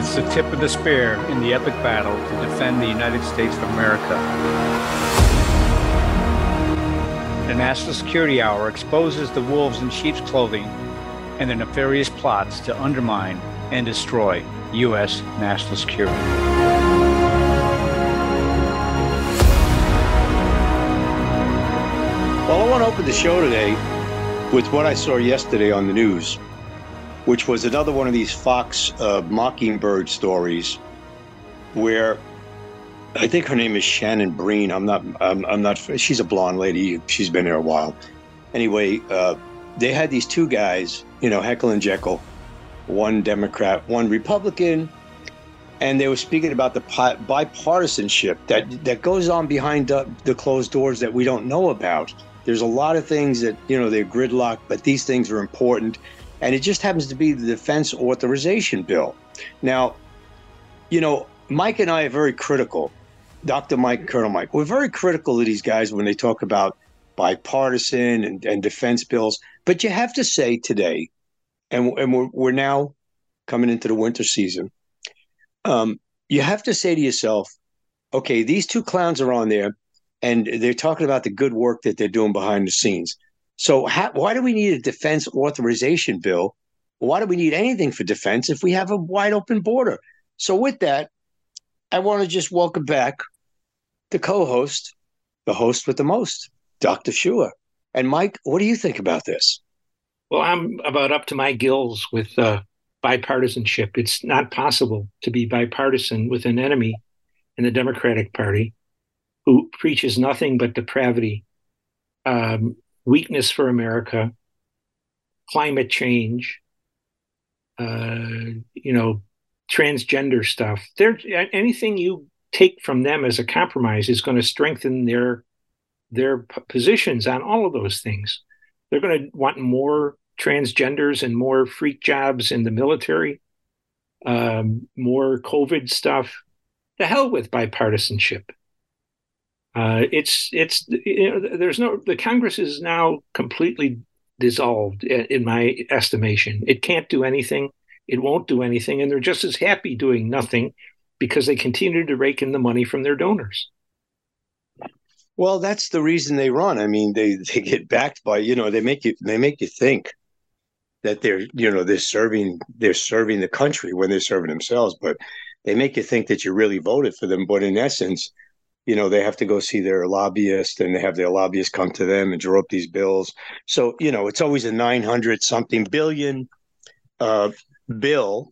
It's the tip of the spear in the epic battle to defend the United States of America. The National Security Hour exposes the wolves in sheep's clothing and their nefarious plots to undermine and destroy U.S. national security. Well, I want to open the show today with what I saw yesterday on the news, which was another one of these Fox uh, Mockingbird stories, where I think her name is Shannon Bream. I'm not. I'm, I'm not. She's a blonde lady. She's been there a while. Anyway, uh, they had these two guys, you know, Heckle and Jekyll, one Democrat, one Republican, and they were speaking about the bipartisanship that that goes on behind the, the closed doors that we don't know about. There's a lot of things that, you know, they're gridlocked, but these things are important. And it just happens to be the defense authorization bill. Now, you know, Mike and I are very critical, Dr. Mike, Colonel Mike, we're very critical of these guys when they talk about bipartisan and, and defense bills. But you have to say today, and, and we're, we're now coming into the winter season, um, you have to say to yourself, okay, these two clowns are on there and they're talking about the good work that they're doing behind the scenes. So, how, why do we need a defense authorization bill? Why do we need anything for defense if we have a wide open border? So, with that, I want to just welcome back the co host, the host with the most, Dr. Shua. And Mike, what do you think about this? Well, I'm about up to my gills with uh, bipartisanship. It's not possible to be bipartisan with an enemy in the Democratic Party who preaches nothing but depravity, um, weakness for America, climate change, uh, you know, transgender stuff. There, anything you take from them as a compromise is going to strengthen their their positions on all of those things. They're going to want more transgenders and more freak jobs in the military, um, more COVID stuff. The hell with bipartisanship. Uh, it's it's you know, there's no the Congress is now completely dissolved in my estimation. It can't do anything. It won't do anything, and they're just as happy doing nothing because they continue to rake in the money from their donors. Well, that's the reason they run. I mean, they they get backed by you know they make you they make you think that they're you know they're serving they're serving the country when they're serving themselves, but they make you think that you really voted for them. But in essence, you know they have to go see their lobbyist and they have their lobbyist come to them and draw up these bills. So you know it's always a 900 something billion uh, bill.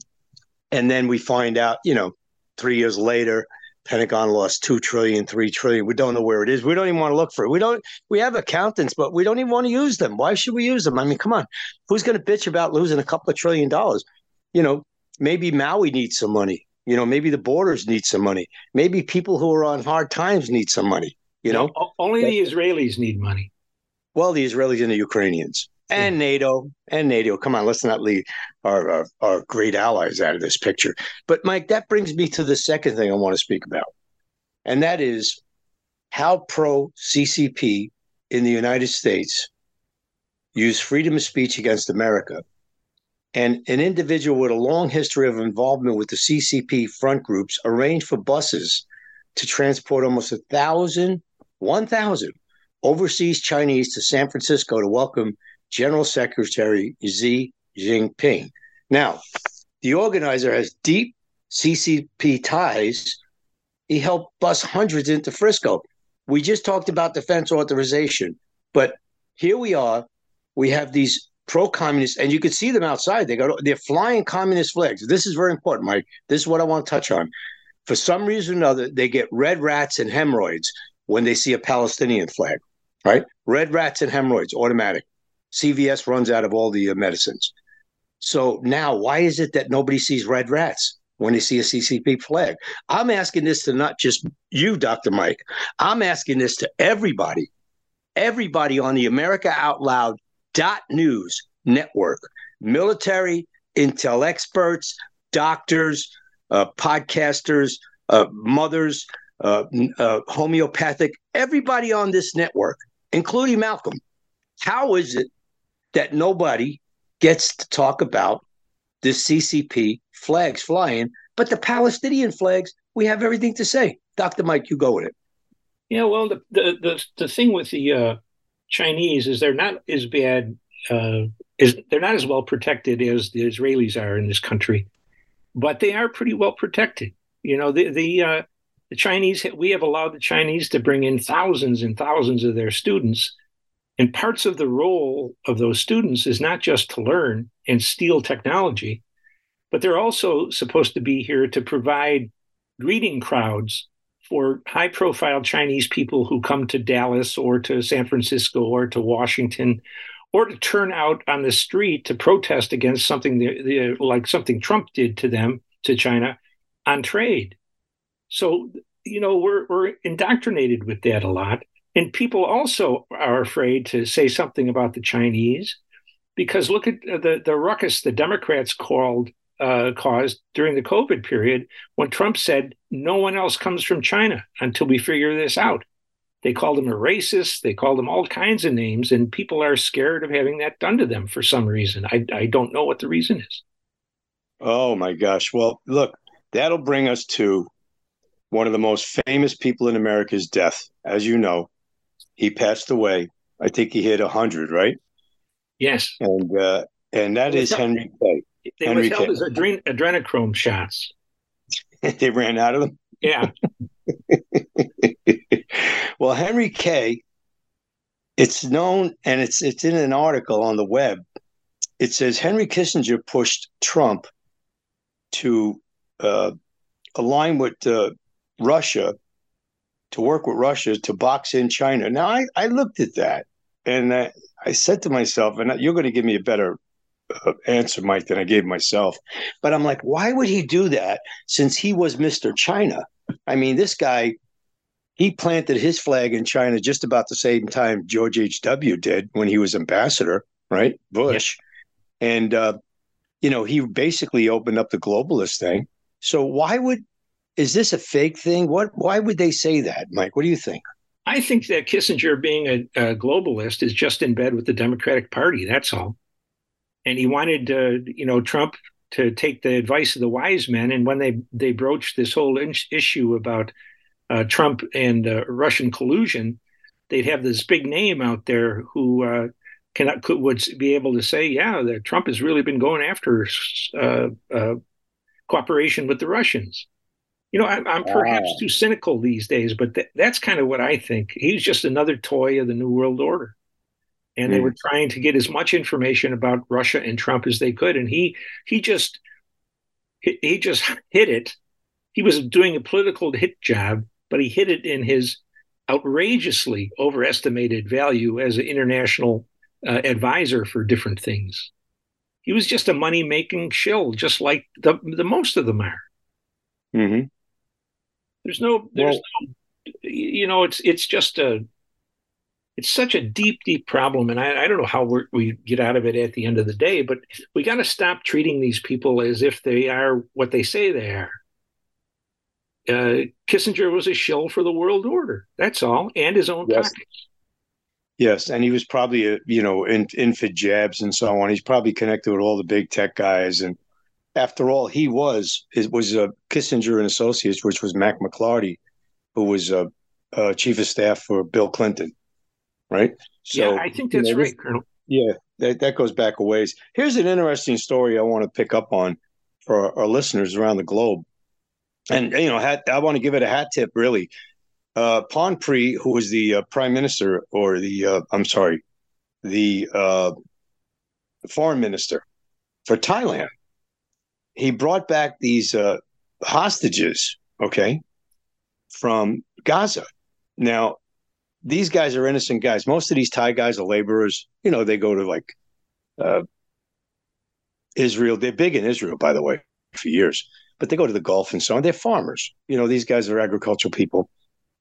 And then we find out you know three years later pentagon lost 2 trillion 3 trillion. We don't know where it is. We don't even want to look for it. We don't we have accountants but we don't even want to use them. Why should we use them? I mean come on. Who's going to bitch about losing a couple of trillion dollars? You know maybe maui needs some money you know, maybe the borders need some money. Maybe people who are on hard times need some money. You know, no, only the Israelis need money. Well, the Israelis and the Ukrainians and yeah. NATO and NATO. Come on, let's not leave our, our, our great allies out of this picture. But Mike, that brings me to the second thing I want to speak about, and that is how pro CCP in the United States use freedom of speech against America and an individual with a long history of involvement with the CCP front groups arranged for buses to transport almost a thousand, 1,000 overseas Chinese to San Francisco to welcome General Secretary Xi Jinping. Now, the organizer has deep CCP ties. He helped bus hundreds into Frisco. We just talked about defense authorization, but here we are. We have these pro-communist, and you can see them outside. They go, they're flying communist flags. This is very important, Mike. This is what I want to touch on. For some reason or another, they get red rats and hemorrhoids when they see a Palestinian flag. Right? Red rats and hemorrhoids, automatic. CVS runs out of all the uh, medicines. So now, why is it that nobody sees red rats when they see a CCP flag? I'm asking this to not just you, Dr. Mike. I'm asking this to everybody, everybody on the America Out Loud Dot News Network, military, intel experts, doctors, uh, podcasters, uh, mothers, uh, uh, homeopathic, everybody on this network, including Malcolm. How is it that nobody gets to talk about the CCP flags flying But the Palestinian flags, we have everything to say. Dr. Mike, you go with it. Yeah, well, the the the, the thing with the uh, Chinese is they're not as bad. Uh, is they're not as well protected as the Israelis are in this country, but they are pretty well protected. You know, the the uh, the Chinese we have allowed the Chinese to bring in thousands and thousands of their students, and parts of the role of those students is not just to learn and steal technology, but they're also supposed to be here to provide greeting crowds for high profile Chinese people who come to Dallas or to San Francisco or to Washington or to turn out on the street to protest against something the, the, like something Trump did to them to China on trade. So you know we're we're indoctrinated with that a lot, and people also are afraid to say something about the Chinese because look at the the ruckus the Democrats called uh, caused during the COVID period when Trump said no one else comes from China until we figure this out. They called him a racist. They called him all kinds of names, and people are scared of having that done to them for some reason. I, I don't know what the reason is. Oh my gosh. Well, look, that'll bring us to one of the most famous people in America's death. As you know, he passed away. I think he hit 100, right? Yes. And uh, and that is Henry Kay. They Henry withheld his adren- adrenochrome shots. they ran out of them? Yeah. well, Henry K. it's known and it's it's in an article on the web. It says Henry Kissinger pushed Trump to uh, align with uh, Russia, to work with Russia to box in China. Now, I, I looked at that and I, I said to myself, and you're going to give me a better answer, Mike, than I gave myself. But I'm like, why would he do that since he was Mr. China? I mean, this guy, he planted his flag in China just about the same time George H.W. did when he was ambassador, right? Bush. And, uh, you know, he basically opened up the globalist thing. So why would, is this a fake thing? What, why would they say that, Mike? What do you think? I think that Kissinger, being a, a globalist, is just in bed with the Democratic Party. That's all and he wanted uh, you know Trump to take the advice of the wise men. And when they they broached this whole in- issue about uh, Trump and uh, Russian collusion, they'd have this big name out there who uh, can could would be able to say, yeah, that Trump has really been going after uh, uh, cooperation with the Russians. You know, I'm, I'm perhaps wow. too cynical these days, but th- that's kind of what I think. He's just another toy of the New World Order and they hmm. were trying to get as much information about Russia and Trump as they could. And he he just he, he just hit it. He was doing a political hit job, but he hit it in his outrageously overestimated value as an international uh, advisor for different things. He was just a money making shill, just like the the most of them are. Mm-hmm. There's no, there's well, no, you know, it's it's just a it's such a deep, deep problem, and I, I don't know how we get out of it at the end of the day. But we got to stop treating these people as if they are what they say they are. Uh, Kissinger was a shill for the world order. That's all, and his own yes. pockets. Yes, and he was probably a you know in, infid jabs and so on. He's probably connected with all the big tech guys, and after all, he was it was uh, Kissinger and Associates, which was Mac McLarty, who was uh, uh, chief of staff for Bill Clinton right? So yeah, I think that's you know, right, Colonel. Yeah, that, that goes back a ways. Here's an interesting story I want to pick up on for our, our listeners around the globe. And, you know, hat, I want to give it a hat tip, really. Uh, Pri, who was the uh, prime minister, or the, uh, I'm sorry, the uh, foreign minister for Thailand, he brought back these uh, hostages, okay, from Gaza. Now, these guys are innocent guys. Most of these Thai guys are laborers. You know, they go to like uh, Israel. They're big in Israel, by the way, for years. But they go to the Gulf and so on. They're farmers. You know, these guys are agricultural people,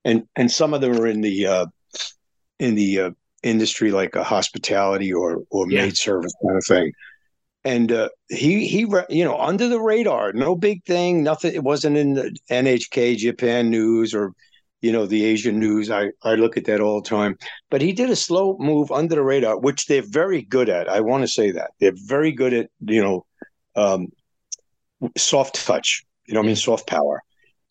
and and some of them are in the uh, in the uh, industry like a hospitality or or yeah. maid service kind of thing. And uh, he he you know under the radar, no big thing, nothing. It wasn't in the NHK Japan news or you know the Asian news. I I look at that all the time. But he did a slow move under the radar, which they're very good at. I want to say that they're very good at you know um, soft touch. You know, I mean, soft power.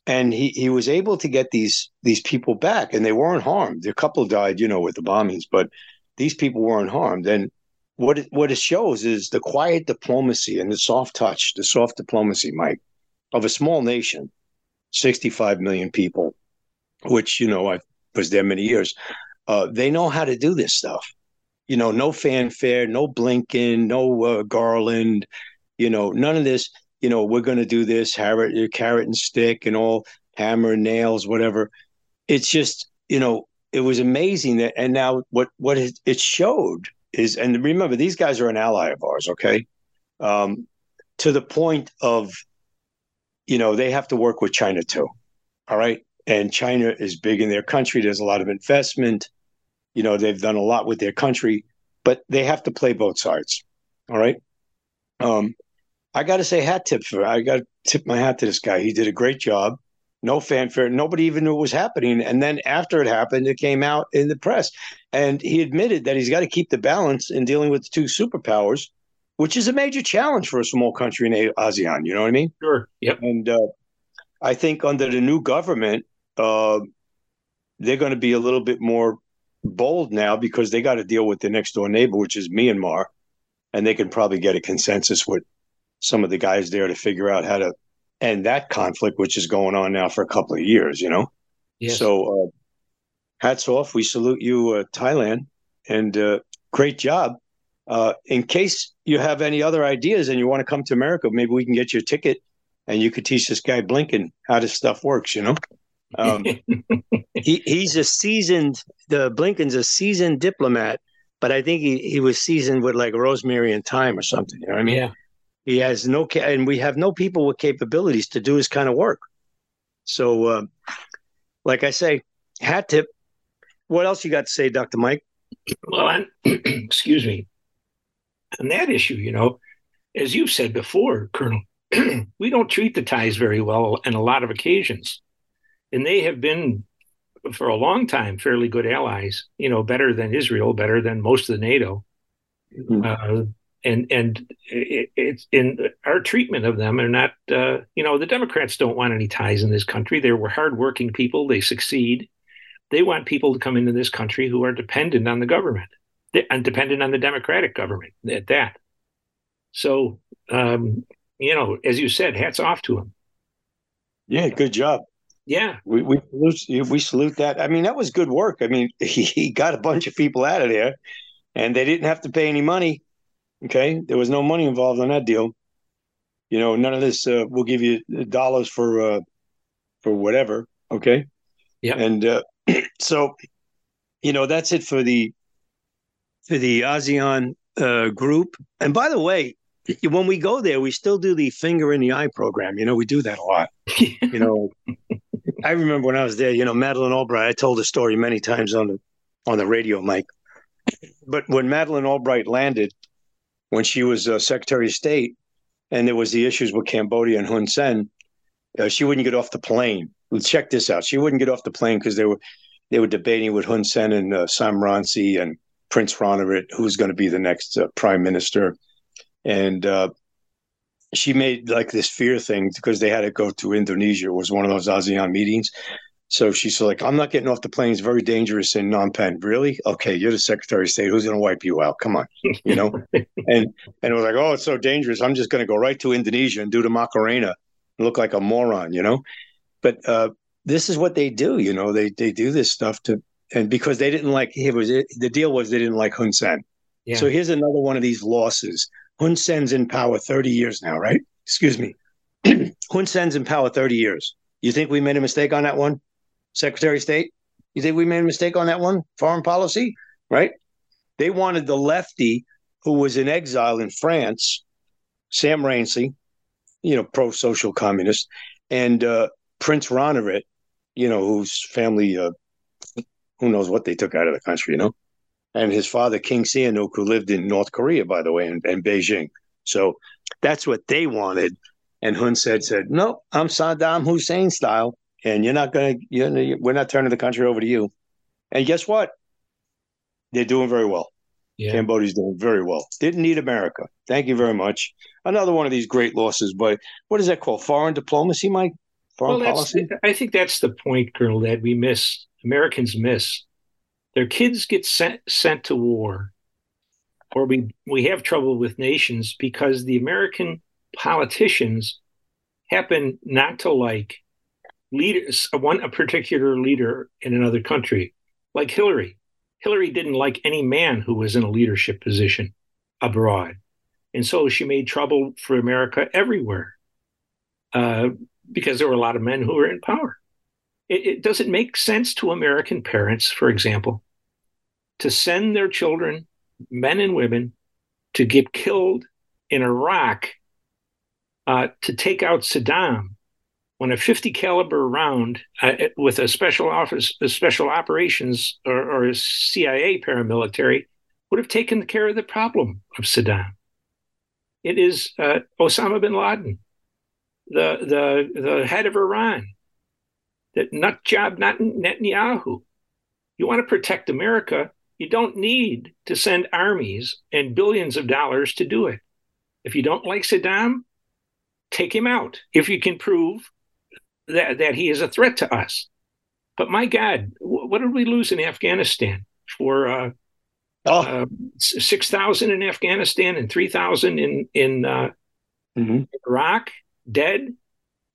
And he, he was able to get these these people back, and they weren't harmed. A couple died, you know, with the bombings, but these people weren't harmed. And what it, what it shows is the quiet diplomacy and the soft touch, the soft diplomacy, Mike, of a small nation, 65 million people, which, you know, I was there many years. Uh, they know how to do this stuff. You know, no fanfare, no blinking, no uh, Garland, you know, none of this. You know, we're going to do this, carrot, carrot and stick, and all hammer and nails, whatever. It's just, you know, it was amazing that, and now what what it showed is, and remember, these guys are an ally of ours, okay? Um, to the point of, you know, they have to work with China too. All right. And China is big in their country. There's a lot of investment. You know, they've done a lot with their country, but they have to play both sides. All right. Um, I got to say, hat tip for I got to tip my hat to this guy. He did a great job no fanfare. Nobody even knew it was happening. And then after it happened, it came out in the press. And he admitted that he's got to keep the balance in dealing with the two superpowers, which is a major challenge for a small country in ASEAN. You know what I mean? Sure. Yep. And uh, I think under the new government, uh, they're going to be a little bit more bold now because they got to deal with the next door neighbor, which is Myanmar. And they can probably get a consensus with some of the guys there to figure out how to end that conflict, which is going on now for a couple of years, you know. Yes. So, uh, hats off. We salute you, uh, Thailand, and uh, great job. Uh, in case you have any other ideas and you want to come to America, maybe we can get you a ticket, and you could teach this guy Blinken how this stuff works. You know. Um, he he's a seasoned. The Blinken's a seasoned diplomat, but I think he, he was seasoned with like rosemary and thyme or something. You know what I mean? Yeah. He has no, and we have no people with capabilities to do his kind of work. So, uh, like I say, hat tip. What else you got to say, Dr. Mike? Well, I'm, excuse me. On that issue, you know, as you've said before, Colonel, we don't treat the Thais very well on a lot of occasions. And they have been, for a long time, fairly good allies, you know, better than Israel, better than most of the NATO. Mm-hmm. Uh, and and it, it's in our treatment of them are not uh, you know the democrats don't want any ties in this country. They were hardworking people. They succeed. They want people to come into this country who are dependent on the government and dependent on the democratic government at that. So um, you know as you said hats off to them yeah good job yeah we, we we salute that i mean that was good work i mean he, he got a bunch of people out of there and they didn't have to pay any money Okay, there was no money involved on that deal. You know, none of this. Uh, we'll give you dollars for uh, for whatever. Okay. Yeah. And uh, so, you know, that's it for the for the ASEAN uh, group. And by the way, when we go there, we still do the finger in the eye program. You know, we do that a lot. you know, I remember when I was there. You know, Madeleine Albright. I told the story many times on the on the radio, Mike. But when Madeleine Albright landed when she was uh, Secretary of State, and there was the issues with Cambodia and Hun Sen, uh, she wouldn't get off the plane. Check this out: she wouldn't get off the plane because they were they were debating with Hun Sen and uh, Sam Rainsy and Prince Ranariddh who's going to be the next uh, prime minister, and uh, she made like this fear thing because they had to go to Indonesia. It was one of those ASEAN meetings, so she's like, I'm not getting off the plane. It's very dangerous in Phnom Penh. Really? Okay, you're the Secretary of State. Who's going to wipe you out? Come on, you know. and and it was like, oh, it's so dangerous. I'm just going to go right to Indonesia and do the Macarena and look like a moron, you know. But uh, this is what they do, you know. They they do this stuff to, and because they didn't like it was it, the deal was they didn't like Hun Sen. Yeah. So here's another one of these losses. Hun Sen's in power 30 years now, right? Excuse me. Hun Sen's in power 30 years. You think we made a mistake on that one? Secretary of State? You think we made a mistake on that one? Foreign policy, right? They wanted the lefty who was in exile in France, Sam Rainsy, you know, pro social communist, and uh, Prince Ranariddh, you know, whose family, uh, who knows what they took out of the country, you know, and his father, King Sihanouk, who lived in North Korea, by the way, in, in Beijing. So that's what they wanted. And Hun said, said, no, I'm Saddam Hussein style and you're not going to, you we're not turning the country over to you. And guess what? They're doing very well. Yeah. Cambodia's doing very well. Didn't need America. Thank you very much. Another one of these great losses, but what is that called? Foreign diplomacy, Mike? Foreign well, policy? I think that's the point, Colonel, that we miss, Americans miss. Their kids get sent, sent to war, or we, we have trouble with nations because the American politicians happen not to like leaders, one a particular leader in another country, like Hillary. Hillary didn't like any man who was in a leadership position abroad. And so she made trouble for America everywhere uh, because there were a lot of men who were in power. It, it doesn't make sense to American parents, for example, to send their children, men and women, to get killed in Iraq uh, to take out Saddam when a 50 caliber round uh, with a special office, a special operations or, or, a CIA paramilitary would have taken care of the problem of Saddam. It is uh, Osama bin Laden, the, the, the head of Iran, that nut job, not Netanyahu. You want to protect America, you don't need to send armies and billions of dollars to do it. If you don't like Saddam, take him out. If you can prove that, that he is a threat to us. But my God, what did we lose in Afghanistan for uh, oh. uh, six thousand in Afghanistan and three thousand in in uh, mm-hmm. Iraq dead,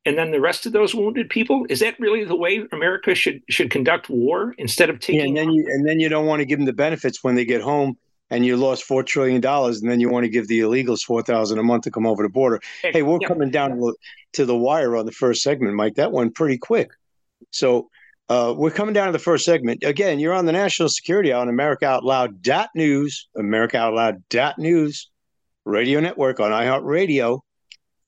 and then the rest of those wounded people? Is that really the way America should should conduct war instead of taking? Yeah, and then you and then you don't want to give them the benefits when they get home and you lost four trillion dollars, and then you want to give the illegals four thousand a month to come over the border. Hey, we're yeah. coming down to the wire on the first segment, Mike. That went pretty quick. So uh, we're coming down to the first segment. Again, you're on the National Security on America Out Loud dot news, America Out Loud dot news, radio network on iHeartRadio,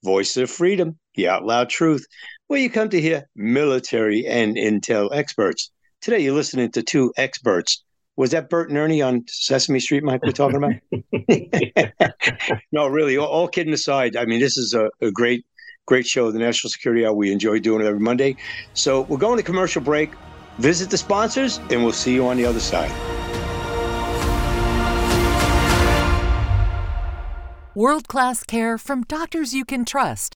Voice of Freedom, the Out Loud Truth, where you come to hear military and intel experts. Today, you're listening to two experts was that Bert and Ernie on Sesame Street, Mike? We're talking about? no, really. All, all, kidding aside, I mean, this is a, a great, great show. The National Security Hour. We enjoy doing it every Monday. So we're going to commercial break. Visit the sponsors, and we'll see you on the other side. World class care from doctors you can trust,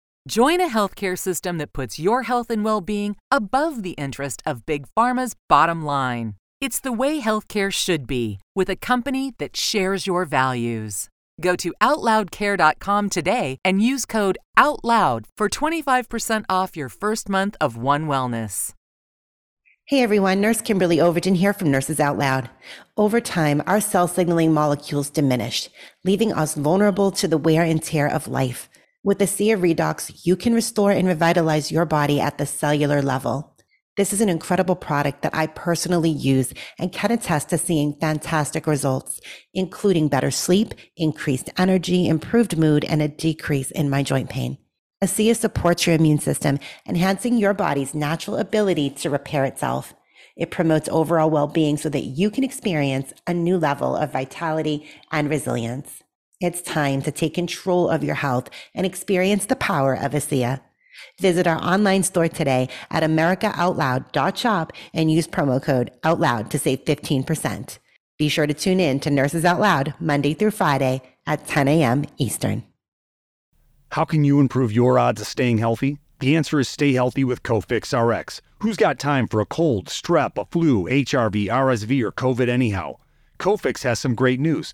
Join a healthcare system that puts your health and well being above the interest of Big Pharma's bottom line. It's the way healthcare should be, with a company that shares your values. Go to OutLoudCare.com today and use code OUTLOUD for 25% off your first month of One Wellness. Hey everyone, Nurse Kimberly Overton here from Nurses Out Loud. Over time, our cell signaling molecules diminished, leaving us vulnerable to the wear and tear of life. With the Sea of Redox, you can restore and revitalize your body at the cellular level. This is an incredible product that I personally use and can attest to seeing fantastic results, including better sleep, increased energy, improved mood, and a decrease in my joint pain. ASEA supports your immune system, enhancing your body's natural ability to repair itself. It promotes overall well being so that you can experience a new level of vitality and resilience. It's time to take control of your health and experience the power of ASEA. Visit our online store today at americaoutloud.shop and use promo code OUTLOUD to save 15%. Be sure to tune in to Nurses Out Loud Monday through Friday at 10 a.m. Eastern. How can you improve your odds of staying healthy? The answer is stay healthy with Cofix RX. Who's got time for a cold, strep, a flu, HRV, RSV, or COVID anyhow? Cofix has some great news.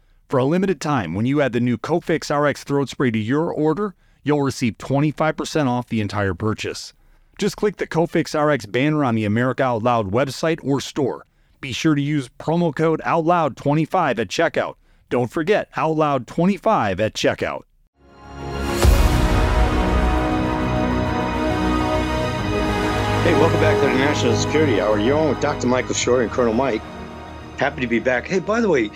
For a limited time, when you add the new Cofix RX throat spray to your order, you'll receive 25% off the entire purchase. Just click the Cofix RX banner on the America Out Loud website or store. Be sure to use promo code OUTLOUD25 at checkout. Don't forget OUTLOUD25 at checkout. Hey, welcome back to the National Security Hour. You're on with Dr. Michael Shore and Colonel Mike. Happy to be back. Hey, by the way,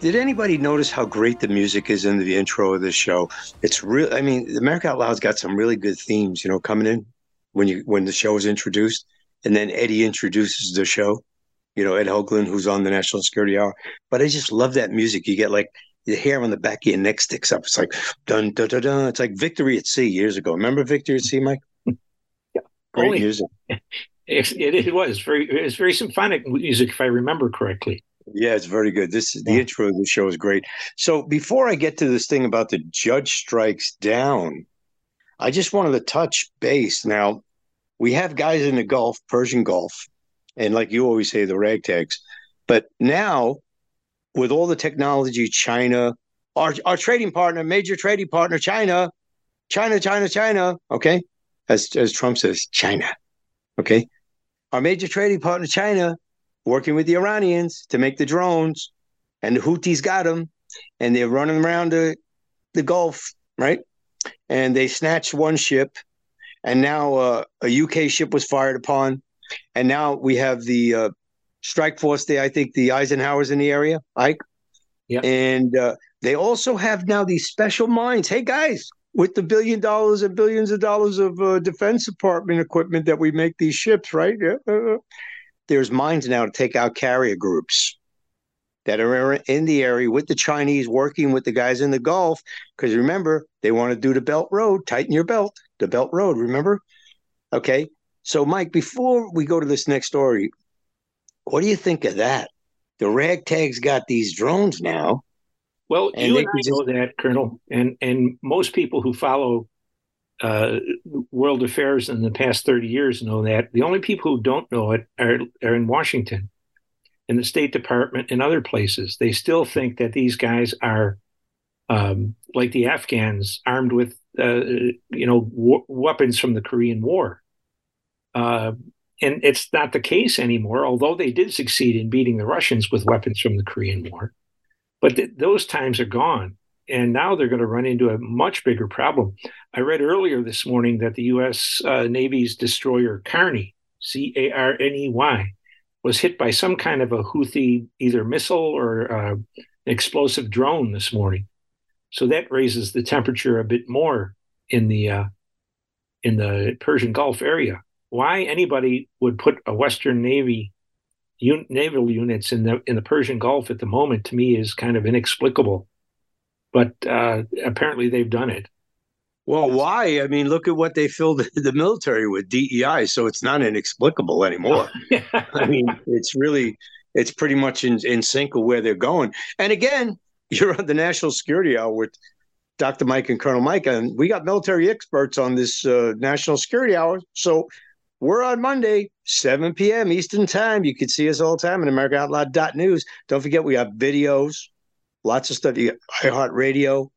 did anybody notice how great the music is in the intro of this show? It's real. I mean, America Out Loud's got some really good themes, you know, coming in when you when the show is introduced, and then Eddie introduces the show. You know, Ed Hoagland, who's on the National Security Hour. But I just love that music. You get like the hair on the back of your neck sticks up. It's like dun dun dun dun. It's like Victory at Sea years ago. Remember Victory at Sea, Mike? Yeah, great oh, Only- music. It, it was very it was very symphonic music, if I remember correctly. Yeah, it's very good. This is the Yeah. intro of the show is great. So before I get to this thing about the judge strikes down, I just wanted to touch base. Now, we have guys in the Gulf, Persian Gulf, and like you always say, the ragtags. But now, with all the technology, China, our our trading partner, major trading partner, China, China, China, China. Okay, as as Trump says, China. Okay, our major trading partner, China, working with the Iranians to make the drones, and the Houthis got them, and they're running around the the Gulf, right? And they snatched one ship, and now uh, a UK ship was fired upon, and now we have the uh, strike force there. I think the Eisenhower's in the area, Ike. Yeah. And uh, they also have now these special mines. Hey guys, with the billion dollars and billions of dollars of uh, Defense Department equipment that we make these ships, right? Yeah. uh, there's mines now to take out carrier groups that are in the area with the Chinese working with the guys in the Gulf. Because remember, they want to do the Belt Road, tighten your belt, the Belt Road, remember? Okay. So, Mike, before we go to this next story, what do you think of that? The ragtags got these drones now. Well, And you and I can know that, Colonel, and and most people who follow uh, world affairs in the past thirty years know that. The only people who don't know it are are in Washington, in the State Department, and other places. They still think that these guys are um, like the Afghans, armed with uh, you know weapons from the Korean War. Uh, and it's not the case anymore, although they did succeed in beating the Russians with weapons from the Korean War. But th- those times are gone. And now they're going to run into a much bigger problem. I read earlier this morning that the U.S. Uh, Navy's destroyer Carney, C A R N E Y, was hit by some kind of a Houthi either missile or uh, explosive drone this morning. So that raises the temperature a bit more in the uh, in the Persian Gulf area. Why anybody would put a Western Navy un- naval units in the in the Persian Gulf at the moment to me is kind of inexplicable. But uh, apparently they've done it. Well, why? I mean, look at what they filled the military with DEI, so it's not inexplicable anymore. I mean, it's really, it's pretty much in, in sync with where they're going. And again, you're on the National Security Hour with Dr. Mike and Colonel Mike, and we got military experts on this uh, National Security Hour. So we're on Monday, 7 p.m. Eastern Time. You can see us all the time at AmericaOutloud.news. Don't forget, we have videos, lots of stuff. You got iHeartRadio.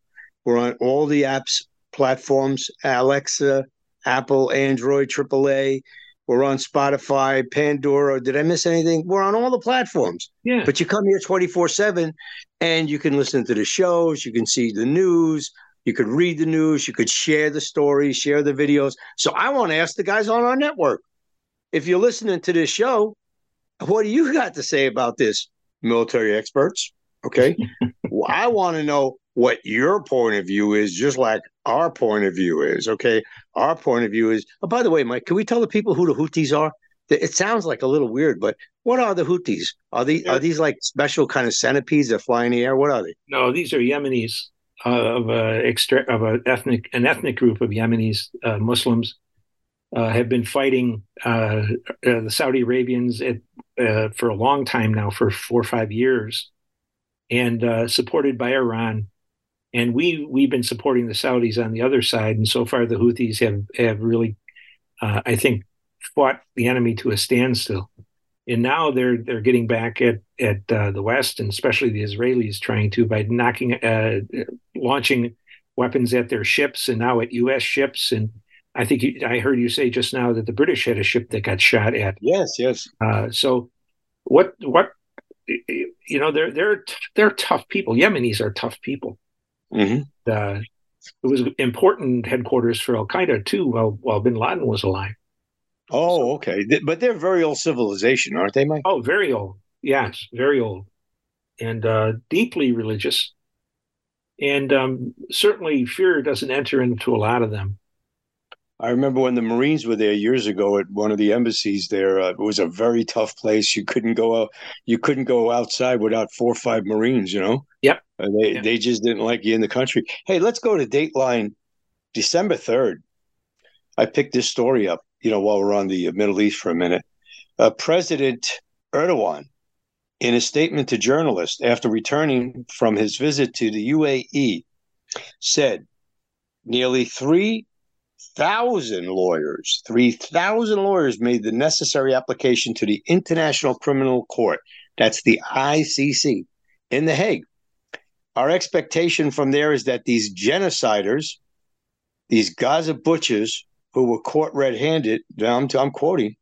We're on all the apps, platforms, Alexa, Apple, Android, AAA. We're on Spotify, Pandora. Did I miss anything? We're on all the platforms. Yeah. But you come here 24 7 and you can listen to the shows, you can see the news, you could read the news, you could share the stories, share the videos. So I want to ask the guys on our network if you're listening to this show, what do you got to say about this, military experts? Okay. well, I want to know what your point of view is, just like our point of view is. Okay. Our point of view is, oh, by the way, Mike, can we tell the people who the Houthis are? It sounds like a little weird, but what are the Houthis? Are these are these like special kind of centipedes that fly in the air? What are they? No, these are Yemenis uh, of a extra of a ethnic an ethnic group of Yemenis uh, Muslims uh, have been fighting uh, uh, the Saudi Arabians at, uh, for a long time now, for four or five years, and uh, supported by Iran. And we we've been supporting the Saudis on the other side, and so far the Houthis have have really, uh, I think, fought the enemy to a standstill. And now they're they're getting back at at uh, the West and especially the Israelis trying to by knocking uh, launching weapons at their ships and now at U.S. ships. And I think you, I heard you say just now that the British had a ship that got shot at. Yes, yes. Uh, so what what you know they're they're they're tough people. Yemenis are tough people. Mm-hmm. Uh, it was important headquarters for Al Qaeda too. While while Bin Laden was alive. Oh, okay. But they're very old civilization, aren't they, Mike? Oh, very old. Yes, very old, and uh, deeply religious. And um, certainly, fear doesn't enter into a lot of them. I remember when the Marines were there years ago at one of the embassies there. Uh, it was a very tough place. You couldn't go out. You couldn't go outside without four or five Marines. You know. Yep. Uh, they Yep. they just didn't like you in the country. Hey, let's go to Dateline, December third. I picked this story up. You know, while we're on the Middle East for a minute, uh, President Erdogan, in a statement to journalists after returning from his visit to the UAE, said nearly three thousand lawyers, three thousand lawyers made the necessary application to the International Criminal Court. That's the ICC in The Hague. Our expectation from there is that these genociders, these Gaza butchers who were caught red-handed, I'm, I'm quoting,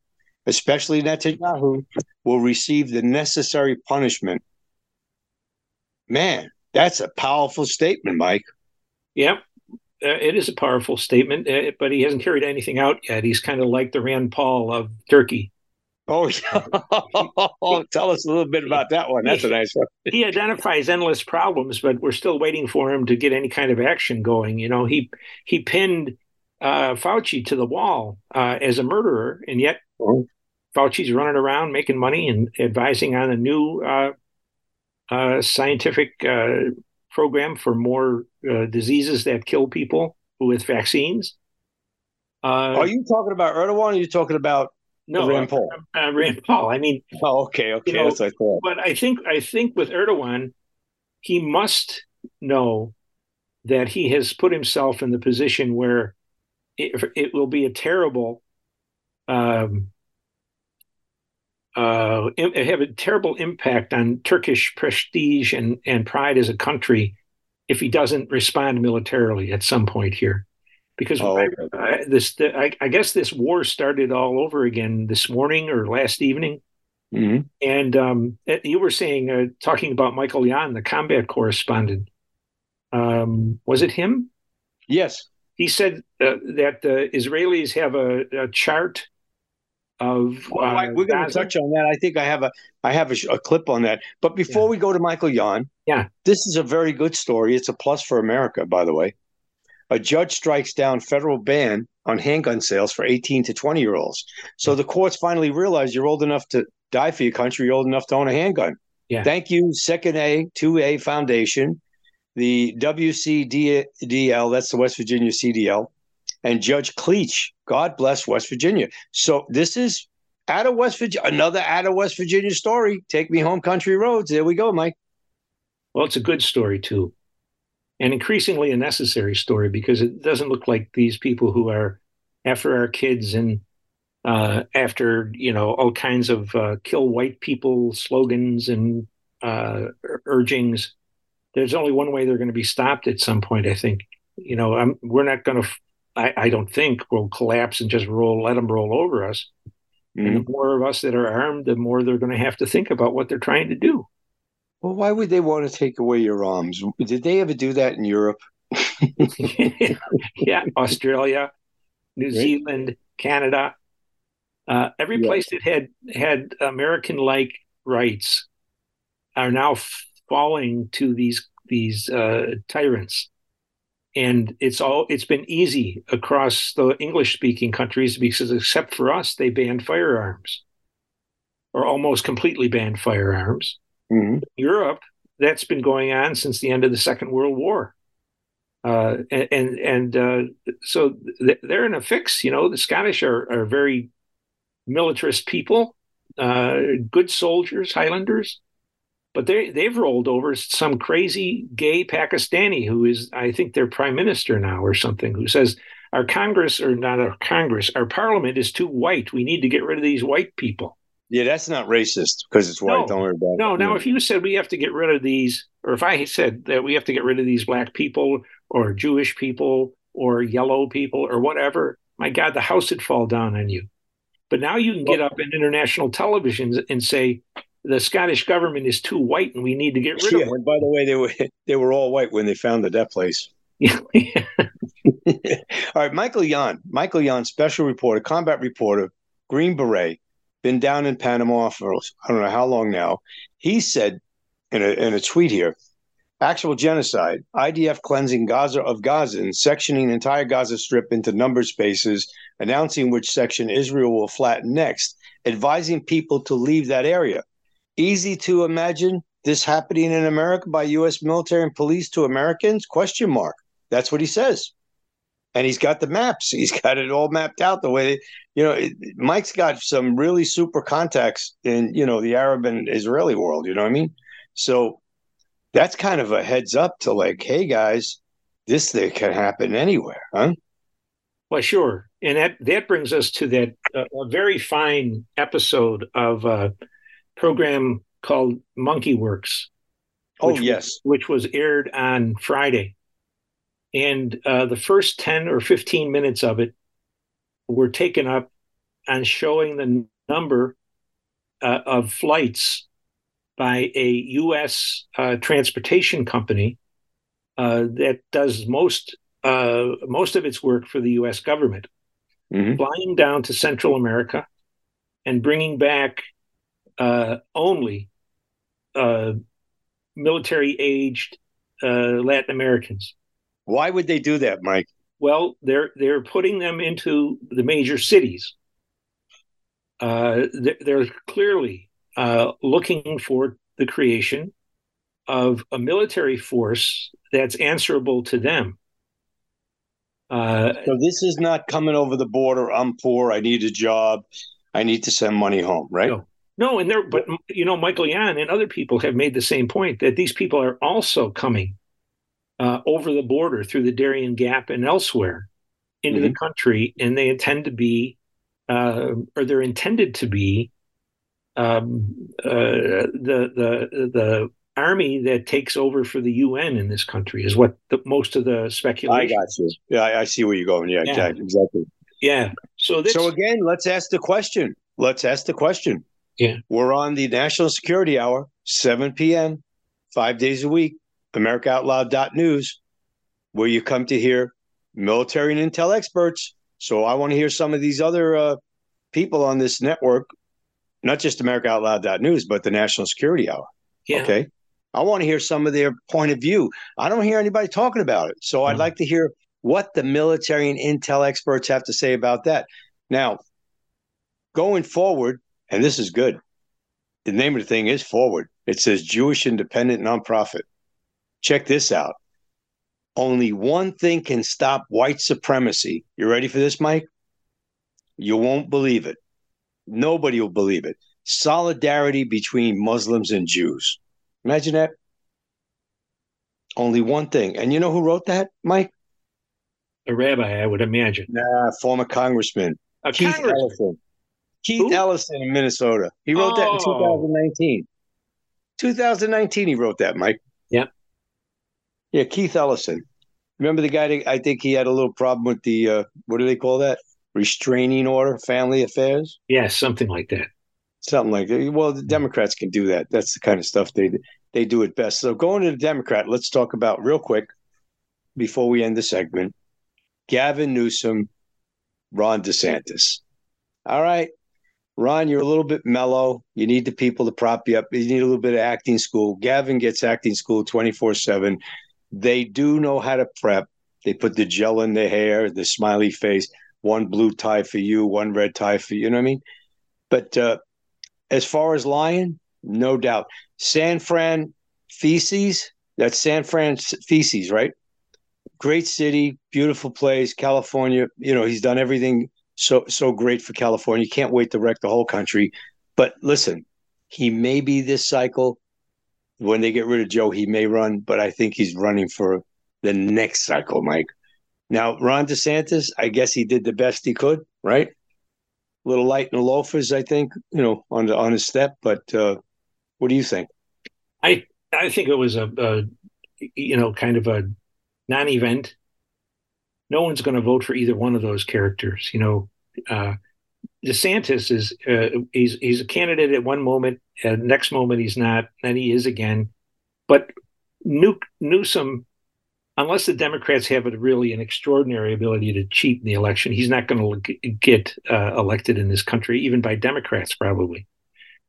especially Netanyahu, will receive the necessary punishment. Man, that's a powerful statement, Mike. Yep. Uh, it is a powerful statement, uh, but he hasn't carried anything out yet. He's kind of like the Rand Paul of Turkey. Oh, yeah. tell us a little bit about that one. That's a nice one. he identifies endless problems, but we're still waiting for him to get any kind of action going. You know, he he pinned uh, Fauci to the wall uh, as a murderer, and yet Oh. Fauci's running around making money and advising on a new uh, uh, scientific uh, program for more uh, diseases that kill people with vaccines. Uh, Are you talking about Erdogan or are you talking about no, Rand Paul? Uh, Rand Paul. I mean, Oh, okay, okay. You know, That's what I but I think I think with Erdogan, he must know that he has put himself in the position where it, it will be a terrible, um, uh, have a terrible impact on Turkish prestige and and pride as a country if he doesn't respond militarily at some point here. Because Oh, I-. I, this, I, I guess this war started all over again this morning or last evening. Mhm. And um, eh, you were saying, uh, talking about Michael Yon, the combat correspondent. Um, was it him? Yes. He said uh, that the Israelis have a, a chart of. Uh, we're going to touch on that. I think I have a I have a, a clip on that. But before Yeah. we go to Michael Yon, Yeah. this is a very good story. It's a plus for America, by the way. A judge strikes down federal ban on handgun sales for 18 to 20 year olds. So the courts finally realize you're old enough to die for your country. You're old enough to own a handgun. Yeah. Thank you, Second A, 2A Foundation, the WCDL, that's the West Virginia CDL, and Judge Kleeh. God bless West Virginia. So this is out of West Virginia, another out of West Virginia story. Take me home, country roads. There we go, Mike. Well, it's a good story too, and increasingly a necessary story because it doesn't look like these people who are after our kids and uh, after you know all kinds of uh, kill white people slogans and uh, urgings. There's only one way they're going to be stopped at some point. I think you know I'm, we're not going to. I, I don't think we'll collapse and just roll, let them roll over us. Mhm. And the more of us that are armed, the more they're going to have to think about what they're trying to do. Well, why would they want to take away your arms? Did they ever do that in Europe? yeah, Australia, New Right. Zealand, Canada, uh, every Yeah. place that had had American-like rights are now falling to these these uh, tyrants, and it's all it's been easy across the English-speaking countries because except for us, they banned firearms, or almost completely banned firearms. Mhm. Europe, that's been going on since the end of the Second World War. Uh, and and, and uh, so th- they're in a fix. You know, the Scottish are, are very militarist people, uh, good soldiers, Highlanders, but they they've rolled over some crazy gay Pakistani who is, I think, their prime minister now or something, who says our Congress or not our Congress, our Parliament is too white. We need to get rid of these white people. Yeah, that's not racist because it's white. No. Don't worry about it. No, now if you said we have to get rid of these, or if I said that we have to get rid of these black people or Jewish people or yellow people or whatever, my God, the house would fall down on you. But now you can get up in international televisions and say the Scottish government is too white and we need to get rid Yeah, of and by the way, they were they were all white when they founded that place. them. all right, Michael Yon, Michael Yon, special reporter, combat reporter, Green Beret, been down in Panama for I don't know how long now. He said in a in a tweet here, actual genocide, IDF cleansing Gaza of Gaza and sectioning entire Gaza Strip into numbered spaces, announcing which section Israel will flatten next, advising people to leave that area. Easy to imagine this happening in America by U.S. military and police to Americans? Question mark. That's what he says and he's got the maps. He's got it all mapped out the way you know. It, Mike's got some really super contacts in you know the Arab and Israeli world. You know what I mean? So that's kind of a heads up to like, hey guys, this thing can happen anywhere, huh? Well, sure, and that that brings us to that uh, a very fine episode of a program called Monkey Werx. Oh which yes, was, which was aired on Friday, and uh, the first ten or fifteen minutes of it were taken up on showing the number uh, of flights by a U.S. Uh, transportation company uh, that does most uh, most of its work for the U.S. government, Mhm. flying down to Central America and bringing back uh, only uh, military aged uh, Latin Americans. Why would they do that, Mike? Well, they're they're putting them into the major cities. Uh, they're, they're clearly uh, looking for the creation of a military force that's answerable to them. Uh, So this is not coming over the border. I'm poor. I need a job. I need to send money home. Right? No. No, and there, but you know, Michael Yon and other people have made the same point that these people are also coming uh, over the border through the Darien Gap and elsewhere into the country, and they intend to be, uh, or they're intended to be, um, uh, the the the army that takes over for the UN in this country is what the, most of the speculation. I got you. Yeah, I, I see where you're going. Yeah, Yeah. exactly. exactly. Yeah. So this. So again, let's ask the question. Let's ask the question. Yeah. We're on the National Security Hour, 7 p.m., five days a week, AmericaOutloud.news, where you come to hear military and intel experts. So I want to hear some of these other uh, people on this network, not just AmericaOutloud.news, but the National Security Hour. yeah. Okay. I want to hear some of their point of view. I don't hear anybody talking about it. So I'd Mhm. like to hear what the military and intel experts have to say about that. Now, going forward, and this is good, the name of the thing is Forward. It says Jewish Independent Nonprofit. Check this out. Only one thing can stop white supremacy. You ready for this, Mike? You won't believe it. Nobody will believe it. Solidarity between Muslims and Jews. Imagine that. Only one thing. And you know who wrote that, Mike? A rabbi, I would imagine. Nah, former congressman A Keith congressman. Ellison. Keith Who? Ellison in Minnesota. He wrote that in Oh. 2019. 2019, he wrote that, Mike. Yeah. Yeah, Keith Ellison. Remember the guy that I think he had a little problem with the, uh, what do they call that? Restraining order, family affairs? Yeah, something like that. Something like that. Well, the Democrats can do that. That's the kind of stuff they they do it best. So going to the Democrat, let's talk about real quick before we end the segment. Gavin Newsom, Ron DeSantis. All right. Ron, you're a little bit mellow. You need the people to prop you up. You need a little bit of acting school. Gavin gets acting school 24 7. They do know how to prep. They put the gel in the hair, the smiley face, one blue tie for you, one red tie for you. You know what I mean? But uh, as far as lying, no doubt. San Fran feces, that's San Fran feces, right? Great city, beautiful place, California. You know, he's done everything so so great for California. You can't wait to wreck the whole country. But listen, he may be this cycle. When they get rid of Joe, he may run, but I think he's running for the next cycle, Mike. Now, Ron DeSantis, I guess he did the best he could, right? a little light in the loafers, I think, you know, on the, on his step. But uh, what do you think? I I think it was a, a you know kind of a non-event. No one's going to vote for either one of those characters. You know, uh, DeSantis is uh, he's he's a candidate at one moment, and next moment he's not, then he is again. But New, Newsom, unless the Democrats have a really an extraordinary ability to cheat in the election, he's not going to get uh, elected in this country, even by Democrats, probably,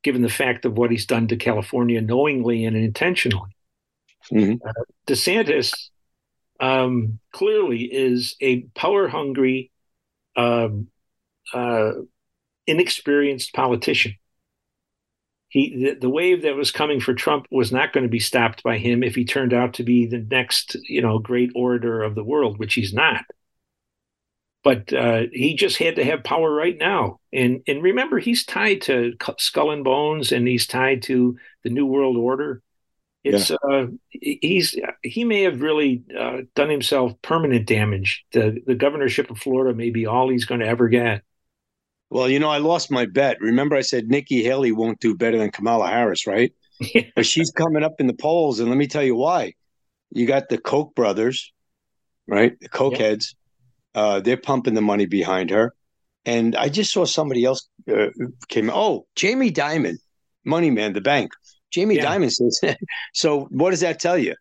given the fact of what he's done to California knowingly and intentionally. Mm-hmm. Uh, DeSantis um, clearly is a power hungry, um, uh, inexperienced politician. He the, the, wave that was coming for Trump was not going to be stopped by him if he turned out to be the next, you know, great orator of the world, which he's not. But uh, he just had to have power right now, and and remember, he's tied to Skull and Bones, and he's tied to the New World Order. It's yeah. uh, he's he may have really uh, done himself permanent damage. The the governorship of Florida may be all he's going to ever get. Well, you know, I lost my bet. Remember, I said Nikki Haley won't do better than Kamala Harris, right? but she's coming up in the polls, and let me tell you why. You got the Koch brothers, right? The Koch yeah. heads. Uh, they're pumping the money behind her. And I just saw somebody else uh, came. Oh, Jamie Dimon, Money Man, the bank. Jamie yeah. Dimon says. so, what does that tell you?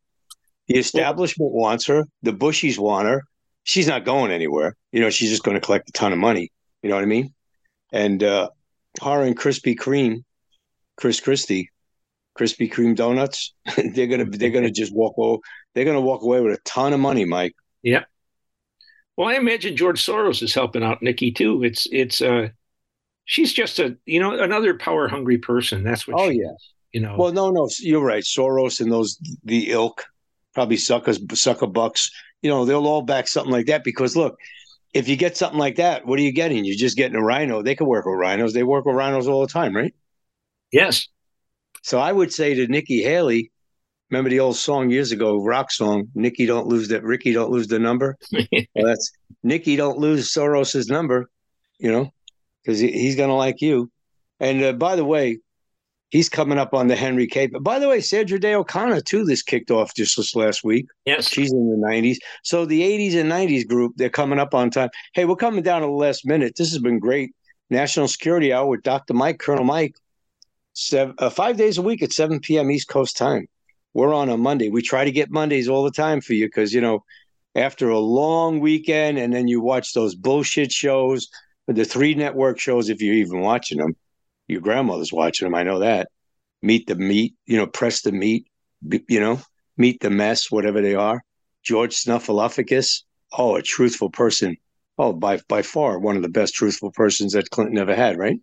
The establishment well, wants her. The Bushies want her. She's not going anywhere. You know, she's just going to collect a ton of money. You know what I mean? and uh, her and Krispy Kreme, Chris Christie, Krispy Kreme donuts. they're gonna they're gonna just walk over. They're gonna walk away with a ton of money, Mike. Yep. Well, I imagine George Soros is helping out Nikki too. It's it's uh, she's just a you know another power hungry person. That's what. Oh yeah. Is, you know. Well, no, no, you're right. Soros and those the ilk, probably suckers, sucker bucks. You know, they'll all back something like that because look, if you get something like that, what are you getting? You're just getting a rhino. They can work with rhinos. They work with rhinos all the time, right? Yes. So I would say to Nikki Haley, remember the old song years ago, rock song, Nikki don't lose that Ricky don't lose the number. well, that's Nikki don't lose Soros's number, you know, because he, he's gonna like you. And uh, by the way, he's coming up on the Henry K. But By the way, Sandra Day O'Connor too. This kicked off just this last week. Yes, she's in the '90s. So the '80s and '90s group, they're coming up on time. Hey, we're coming down to the last minute. This has been great. National Security Hour with Dr. Mike, Colonel Mike, seven, uh, five days a week at 7 p.m. East Coast time. We're on a Monday. We try to get Mondays all the time for you because you know, after a long weekend, and then you watch those bullshit shows, the three network shows, if you're even watching them your grandmother's watching them. I know that. Meet the meat, you know, press the meat, you know, meet the mess, whatever they are. George Snuffleupagus. Oh, a truthful person. Oh, by by far one of the best truthful persons that Clinton ever had, right?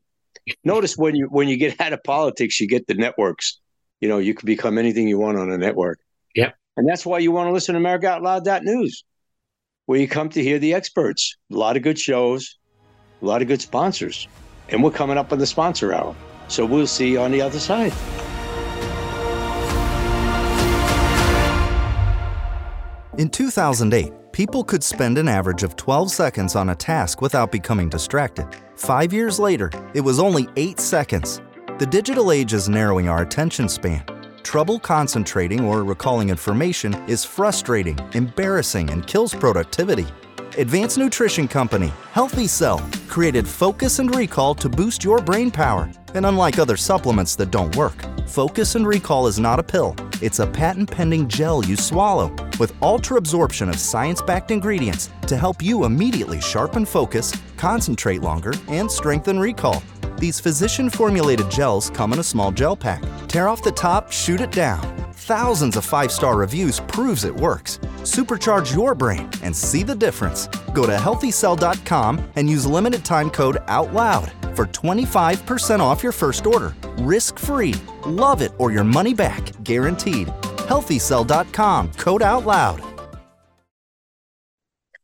Notice when you when you get out of politics, you get the networks. You know, you can become anything you want on a network. Yeah. And that's why you want to listen to America Out Loud News, where you come to hear the experts. A lot of good shows, a lot of good sponsors and we're coming up on the sponsor hour. So we'll see you on the other side. In 2008, people could spend an average of 12 seconds on a task without becoming distracted. Five years later, it was only 8 seconds. The digital age is narrowing our attention span. Trouble concentrating or recalling information is frustrating, embarrassing, and kills productivity. Advanced Nutrition Company, Healthy Cell, created Focus and Recall to boost your brain power. And unlike other supplements that don't work, Focus and Recall is not a pill. It's a patent pending gel you swallow with ultra absorption of science backed ingredients to help you immediately sharpen focus, concentrate longer, and strengthen recall. These physician formulated gels come in a small gel pack. Tear off the top, shoot it down thousands of five star reviews proves it works. Supercharge your brain and see the difference. Go to healthycell.com and use limited time code OUTLOUD for 25% off your first order. Risk free. Love it or your money back. Guaranteed. Healthycell.com code OUTLOUD.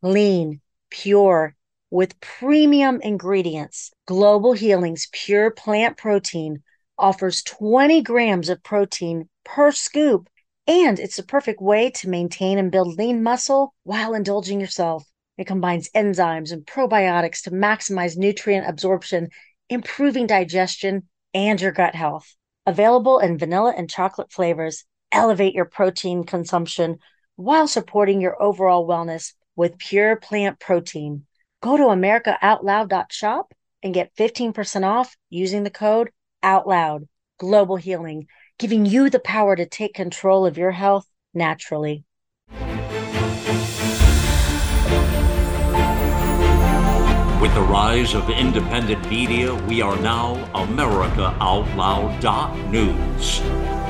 Clean, pure, with premium ingredients. Global Healing's Pure Plant Protein offers 20 grams of protein per scoop, and it's the perfect way to maintain and build lean muscle while indulging yourself. It combines enzymes and probiotics to maximize nutrient absorption, improving digestion and your gut health. Available in vanilla and chocolate flavors, elevate your protein consumption while supporting your overall wellness with pure plant protein. Go to americaoutloud.shop and get 15% off using the code OUTLOUD. Global Healing, giving you the power to take control of your health naturally. With the rise of independent media, we are now AmericaOutloud.news.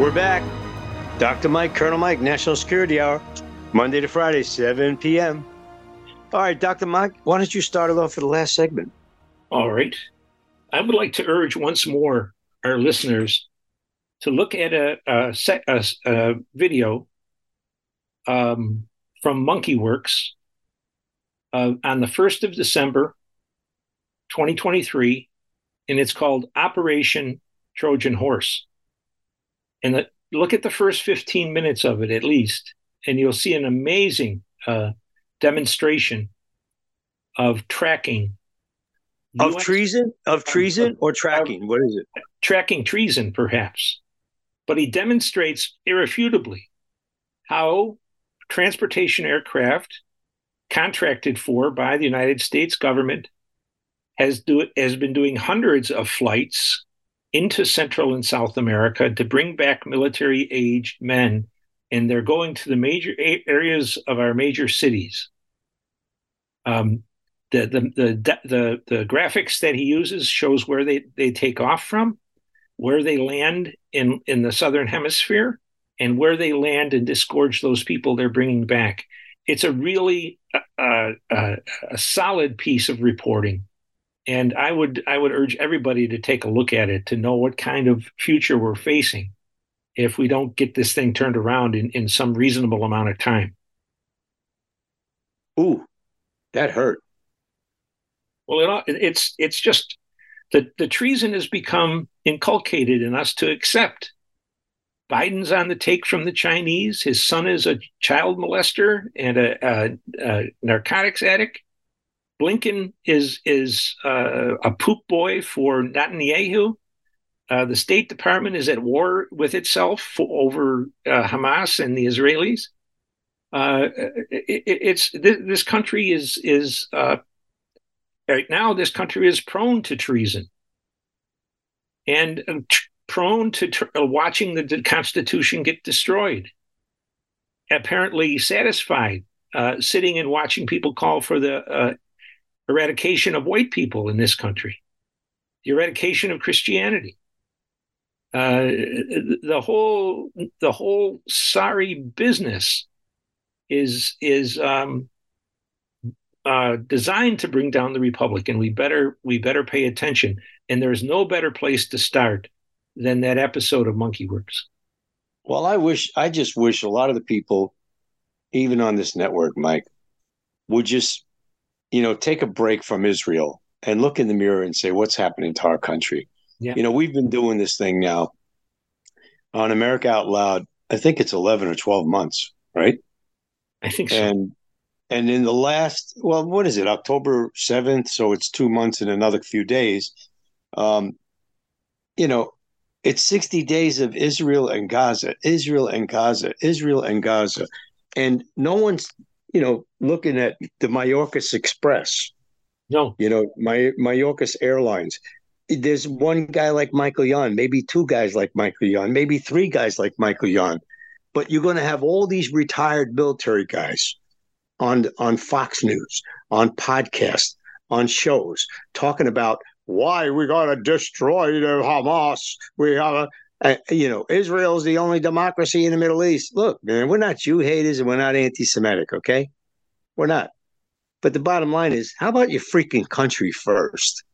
We're back. Dr. Mike, Colonel Mike, National Security Hour, Monday to Friday, 7 p.m. All right, Dr. Mike, why don't you start it off for the last segment? All right. I would like to urge once more our listeners to look at a, a, a, a video um, from MonkeyWerx uh, on the 1st of December, 2023, and it's called Operation Trojan Horse. And the, look at the first 15 minutes of it at least, and you'll see an amazing uh, demonstration of tracking of US, treason, of treason, or tracking. What is it? Tracking treason, perhaps. But he demonstrates irrefutably how transportation aircraft contracted for by the United States government has do has been doing hundreds of flights into Central and South America to bring back military aged men, and they're going to the major areas of our major cities. Um, the, the the the the graphics that he uses shows where they they take off from, where they land in in the southern hemisphere, and where they land and disgorge those people they're bringing back. It's a really uh, uh, a solid piece of reporting, and I would I would urge everybody to take a look at it to know what kind of future we're facing if we don't get this thing turned around in, in some reasonable amount of time. Ooh, that hurt. Well, it, it's it's just that the treason has become inculcated in us to accept. Biden's on the take from the Chinese. His son is a child molester and a, a, a narcotics addict. Blinken is is uh, a poop boy for Netanyahu. Uh, the State Department is at war with itself for, over uh, Hamas and the Israelis. Uh, it, it's this, this, country is is uh, Right now, this country is prone to treason and uh, prone to tr- watching the Constitution get destroyed. Apparently satisfied uh, sitting and watching people call for the uh, eradication of white people in this country, the eradication of Christianity. Uh, the whole the whole sorry business is is um, uh, designed to bring down the republic, and we better we better pay attention. And there's no better place to start than that episode of Monkey Werx. Well, I wish I just wish a lot of the people, even on this network, Mike, would just you know take a break from Israel and look in the mirror and say what's happening to our country. Yeah. You know, we've been doing this thing now on America Out Loud. I think it's eleven or twelve months, right? I think so. And and in the last, well, what is it, October 7th? So it's two months and another few days. Um, you know, it's 60 days of Israel and Gaza, Israel and Gaza, Israel and Gaza. And no one's, you know, looking at the Mayorkas Express. No. You know, my Mayorkas Airlines. There's one guy like Michael Yon, maybe two guys like Michael Yon, maybe three guys like Michael Yon. But you're going to have all these retired military guys on on Fox News, on podcasts, on shows talking about why we got to destroy the Hamas. We have a, uh, you know, Israel is the only democracy in the Middle East. Look, man, we're not Jew haters and we're not anti Semitic, okay? We're not. But the bottom line is, how about your freaking country first?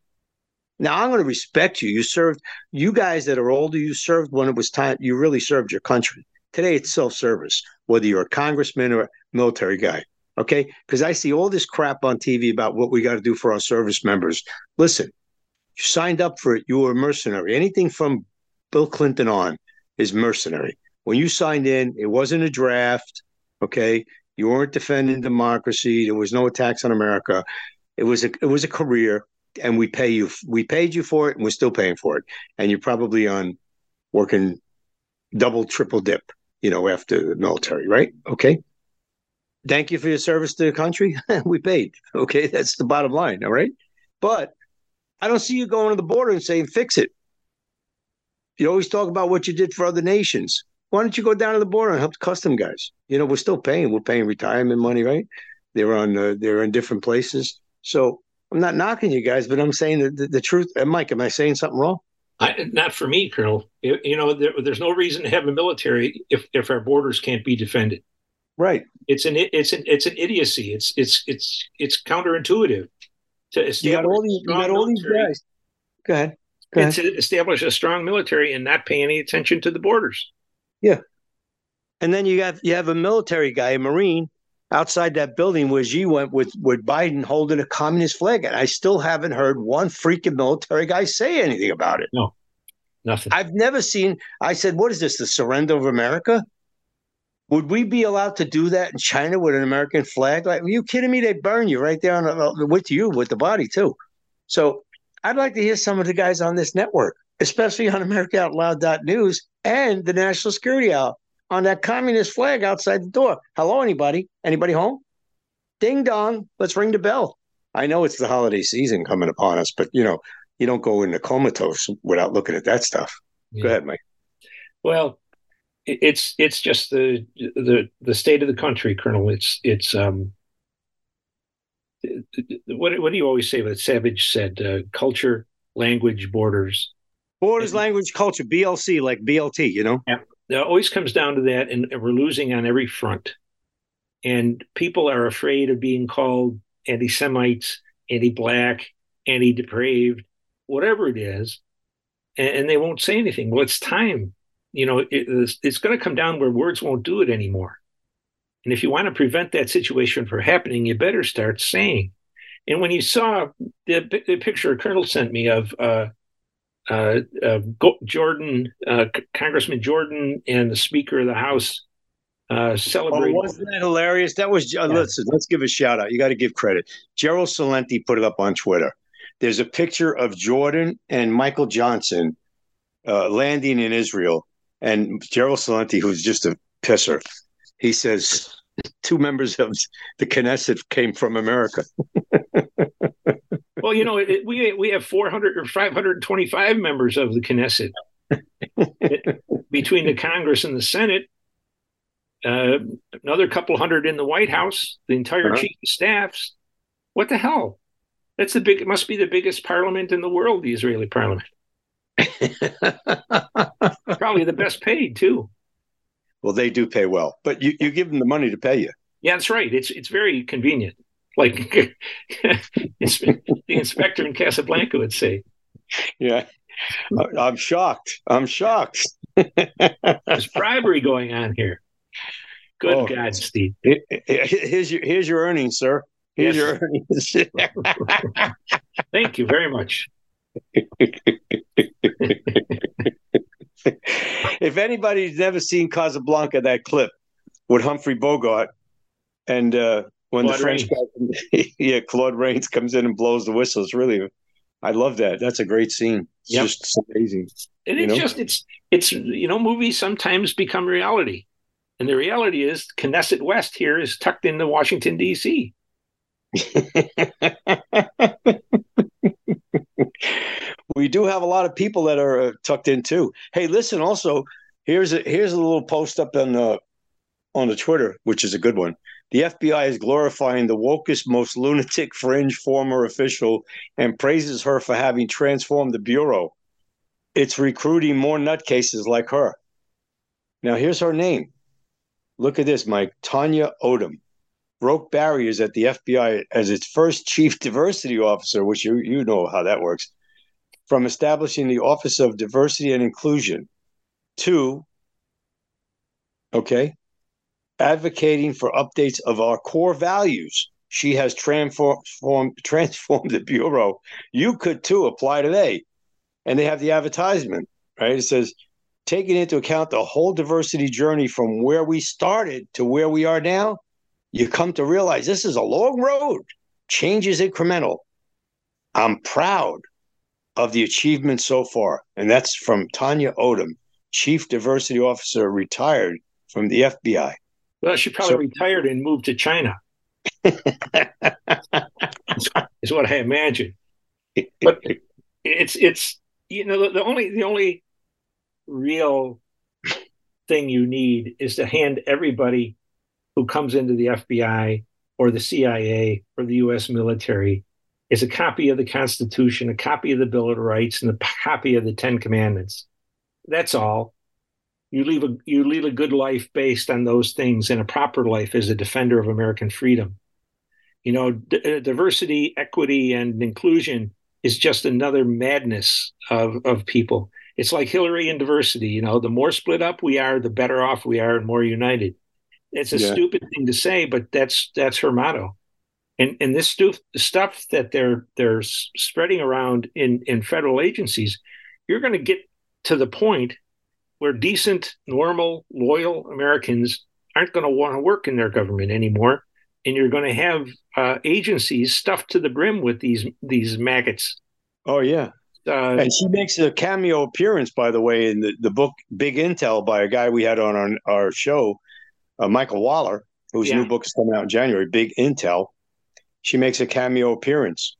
Now I'm going to respect you. You served, you guys that are older, you served when it was time, you really served your country. Today it's self service, whether you're a congressman or a military guy. Okay. Because I see all this crap on TV about what we got to do for our service members. Listen, you signed up for it, you were a mercenary. Anything from Bill Clinton on is mercenary. When you signed in, it wasn't a draft. Okay. You weren't defending democracy. There was no attacks on America. It was a it was a career, and we pay you. We paid you for it, and we're still paying for it. And you're probably on working double, triple dip. You know, after the military, right? Okay. Thank you for your service to the country. we paid. Okay, that's the bottom line. All right, but I don't see you going to the border and saying fix it. You always talk about what you did for other nations. Why don't you go down to the border and help the custom guys? You know, we're still paying. We're paying retirement money, right? They're on. Uh, they're in different places. So I'm not knocking you guys, but I'm saying the, the, the truth. Uh, Mike, am I saying something wrong? I, not for me, Colonel. You, you know, there, there's no reason to have a military if if our borders can't be defended. Right. It's an it's an it's an idiocy. It's it's it's it's counterintuitive to. You got all these, you got all these guys. Go ahead. Ahead. To establish a strong military and not pay any attention to the borders. Yeah. And then you got you have a military guy, a Marine, outside that building where Xi went with with Biden holding a communist flag. And I still haven't heard one freaking military guy say anything about it. No. Nothing. I've never seen I said, what is this? The surrender of America? Would we be allowed to do that in China with an American flag? Like, are you kidding me? They burn you right there on with you with the body too. So I'd like to hear some of the guys on this network, especially on AmericaOutloud.news and the National Security Hour on that communist flag outside the door. Hello, anybody? Anybody home? Ding dong. Let's ring the bell. I know it's the holiday season coming upon us, but you know, you don't go into comatose without looking at that stuff. Yeah. Go ahead, Mike. Well, it's it's just the the the state of the country, Colonel. It's it's um what what do you always say? What Savage said: uh, culture, language, borders. Borders, and, language, culture, BLC, like BLT. You know. Yeah, it always comes down to that, and we're losing on every front. And people are afraid of being called anti-Semites, anti-black, anti-depraved, whatever it is, and, and they won't say anything. Well, it's time. You know, it, it's, it's going to come down where words won't do it anymore. And if you want to prevent that situation from happening, you better start saying. And when you saw the, the picture Colonel sent me of uh, uh, uh, Jordan, uh, Congressman Jordan, and the Speaker of the House uh, celebrating. Oh, wasn't that hilarious? That was. Uh, yeah. Listen, let's give a shout out. You got to give credit. Gerald Celente put it up on Twitter. There's a picture of Jordan and Michael Johnson uh, landing in Israel, and Gerald Celente, who's just a pisser, he says two members of the Knesset came from America. well, you know, it, we we have 400 or 525 members of the Knesset between the Congress and the Senate. Uh, another couple hundred in the White House, the entire uh-huh. chief of staffs. What the hell? That's the big. It must be the biggest parliament in the world, the Israeli parliament. Probably the best paid too. Well, they do pay well, but you, you give them the money to pay you. Yeah, that's right. It's it's very convenient. Like the inspector in Casablanca would say. Yeah, I'm shocked. I'm shocked. There's bribery going on here. Good oh, God, Steve. Here's your here's your earnings, sir. Here's yes. your earnings. Thank you very much. If anybody's never seen Casablanca, that clip with Humphrey Bogart and uh, when Claude the French guy, yeah, Claude Rains comes in and blows the whistle. It's really, I love that. That's a great scene. It's yep. just amazing. And it's know? just, it's, it's, you know, movies sometimes become reality. And the reality is Knesset West here is tucked into Washington, D.C. we do have a lot of people that are uh, tucked in too. Hey, listen. Also, here's a here's a little post up on the on the Twitter, which is a good one. The FBI is glorifying the wokest, most lunatic fringe former official and praises her for having transformed the Bureau. It's recruiting more nutcases like her. Now, here's her name. Look at this, Mike. Tanya Odom broke barriers at the FBI as its first chief diversity officer, which you, you know how that works, from establishing the Office of Diversity and Inclusion to, okay, advocating for updates of our core values. She has transformed transformed the bureau. You could too apply today, and they have the advertisement right. It says taking into account the whole diversity journey from where we started to where we are now. You come to realize this is a long road. Change is incremental. I'm proud of the achievement so far, and that's from Tanya Odom, Chief Diversity Officer, retired from the FBI. Well, she probably so, retired and moved to China. is what I imagine. But it's it's you know the, the only the only real thing you need is to hand everybody who comes into the FBI or the CIA or the U.S. military is a copy of the Constitution, a copy of the Bill of Rights, and a copy of the Ten Commandments. That's all you live a you lead a good life based on those things and a proper life as a defender of American freedom. You know, d- uh, diversity, equity, and inclusion is just another madness of of people. It's like Hillary and diversity. You know, the more split up we are, the better off we are, and more united. It's a yeah. stupid thing to say, but that's that's her motto. And and this stu- stuff that they're they're spreading around in in federal agencies, you're going to get to the point where decent, normal, loyal Americans aren't going to want to work in their government anymore, and you're going to have uh, agencies stuffed to the brim with these these maggots. Oh yeah, uh, and she makes a cameo appearance, by the way, in the, the book Big Intel by a guy we had on our, our show, uh, Michael Waller, whose yeah. new book is coming out in January. Big Intel. She makes a cameo appearance,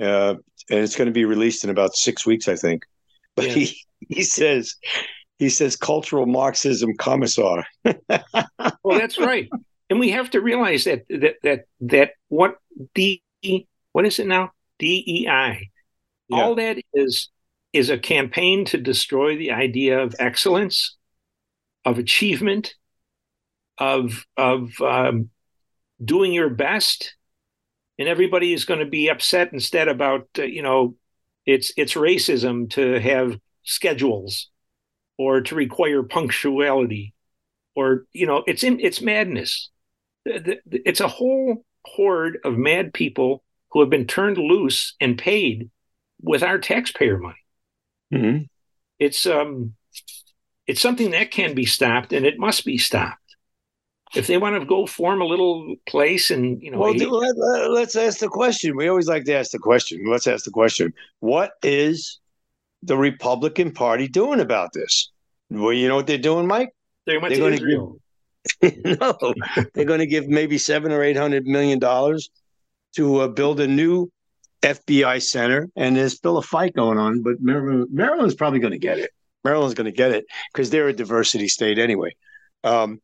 uh, and it's going to be released in about six weeks, I think. But yeah. he he says he says cultural Marxism commissar. well, that's right, and we have to realize that that that that what D what is it now DEI, yeah. all that is is a campaign to destroy the idea of excellence, of achievement, of of um, doing your best, and everybody is going to be upset instead about uh, you know it's it's racism to have schedules or to require punctuality or you know it's in it's madness. It's a whole horde of mad people who have been turned loose and paid with our taxpayer money. Mm-hmm. it's um it's something that can be stopped and it must be stopped if they want to go form a little place and you know well let, us ask the question we always like to ask the question let's ask the question what is the Republican Party doing about this? Well, you know what they're doing, Mike? They went they're to Israel. Give, no, they're going to give maybe seven or eight hundred million dollars to uh, build a new FBI center, and there's still a fight going on. But Maryland, Maryland's probably going to get it. Maryland's going to get it because they're a diversity state anyway. Um,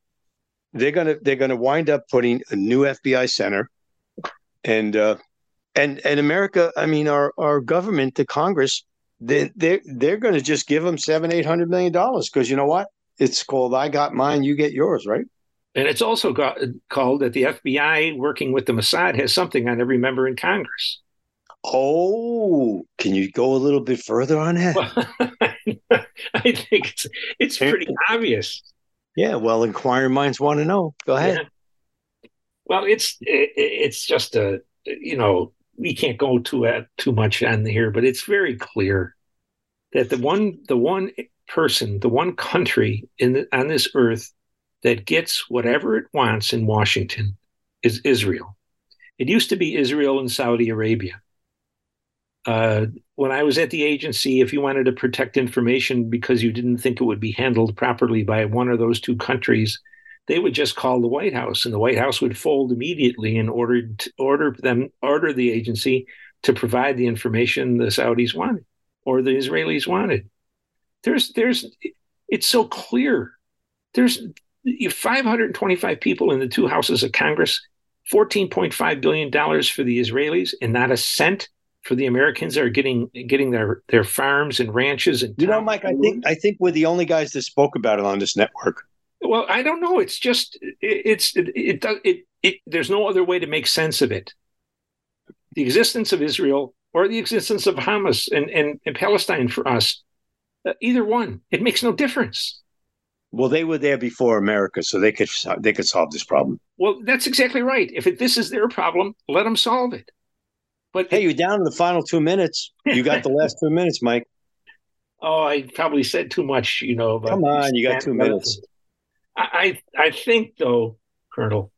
they're gonna they're gonna wind up putting a new FBI center, and uh, and and America. I mean, our our government, the Congress, they they're, they're going to just give them seven eight hundred million dollars. Because you know what? It's called i got mine you get yours right? And it's also got, called that the fbi working with the mossad has something on every member in congress. Oh can you go a little bit further on that? Well, i think it's it's pretty obvious yeah well inquiring minds want to know go ahead yeah. well it's it, it's just a you know we can't go too uh, too much on here, but it's very clear that the one the one person, the one country in the, on this earth that gets whatever it wants in Washington is Israel. It used to be Israel and Saudi Arabia. Uh, when I was at the agency, if you wanted to protect information because you didn't think it would be handled properly by one of those two countries, they would just call the White House, and the White House would fold immediately and order order them order the agency to provide the information the Saudis wanted or the Israelis wanted. There's there's it's so clear. There's 525 people in the two houses of Congress, 14.5 billion dollars for the Israelis, and not a cent for the Americans that are getting getting their their farms and ranches and you know, Mike. I think I think we're the only guys that spoke about it on this network. Well, I don't know. It's just it, it's it, it does it, it. There's no other way to make sense of it. The existence of Israel or the existence of Hamas and and, and Palestine for us, uh, either one, it makes no difference. Well, they were there before America, so they could they could solve this problem. Well, that's exactly right. If it, this is their problem, let them solve it. But hey, you're down in the final two minutes. You got the last two minutes, Mike. Oh, I probably said too much. You know. Come on, you got two minutes. I I think though, Colonel,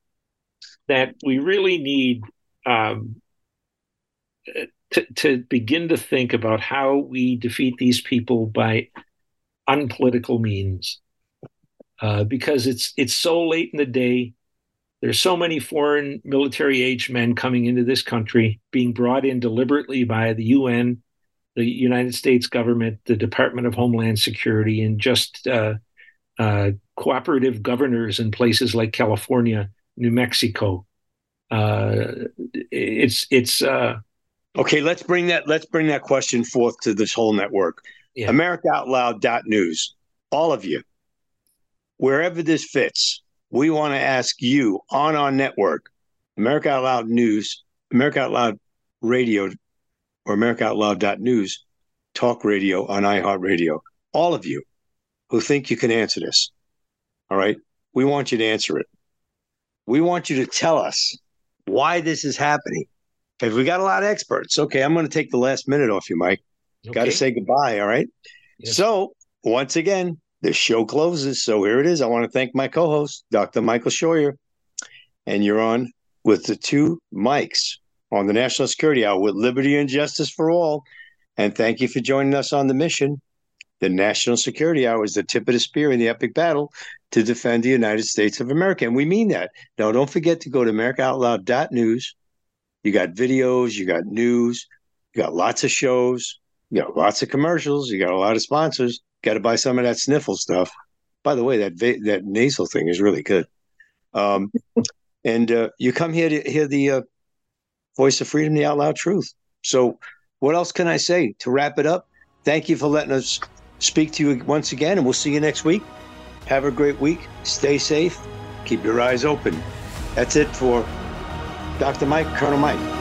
that we really need um, to to begin to think about how we defeat these people by unpolitical means, uh, because it's it's so late in the day. There's so many foreign military age men coming into this country, being brought in deliberately by the UN, the United States government, the Department of Homeland Security, and just uh, uh, cooperative governors in places like California, New Mexico. Uh, it's it's uh, okay. Let's bring that let's bring that question forth to this whole network. Yeah. America Out Loud News. All of you, wherever this fits, we want to ask you on our network, America Out Loud News, America Out Loud Radio, or America Out Loud News, talk radio on iHeartRadio. All of you who think you can answer this. All right. We want you to answer it. We want you to tell us why this is happening. Because we got a lot of experts. Okay, I'm going to take the last minute off you, Mike. Okay. Got to say goodbye. All right. Yes. So, once again, the show closes. So here it is. I want to thank my co host, Dr. Michael Scheuer. And you're on with the two mics on the National Security Hour with liberty and justice for all. And thank you for joining us on the mission. The National Security Hour is the tip of the spear in the epic battle to defend the United States of America. And we mean that. Now, don't forget to go to AmericaOutloud.news. You got videos, you got news, you got lots of shows, you got lots of commercials, you got a lot of sponsors. Got to buy some of that sniffle stuff. By the way, that va- that nasal thing is really good. Um, and uh, you come here to hear the uh, voice of freedom, the out loud truth. So, what else can I say to wrap it up? Thank you for letting us speak to you once again, and we'll see you next week. Have a great week. Stay safe. Keep your eyes open. That's it for Dr. Mike, Colonel Mike.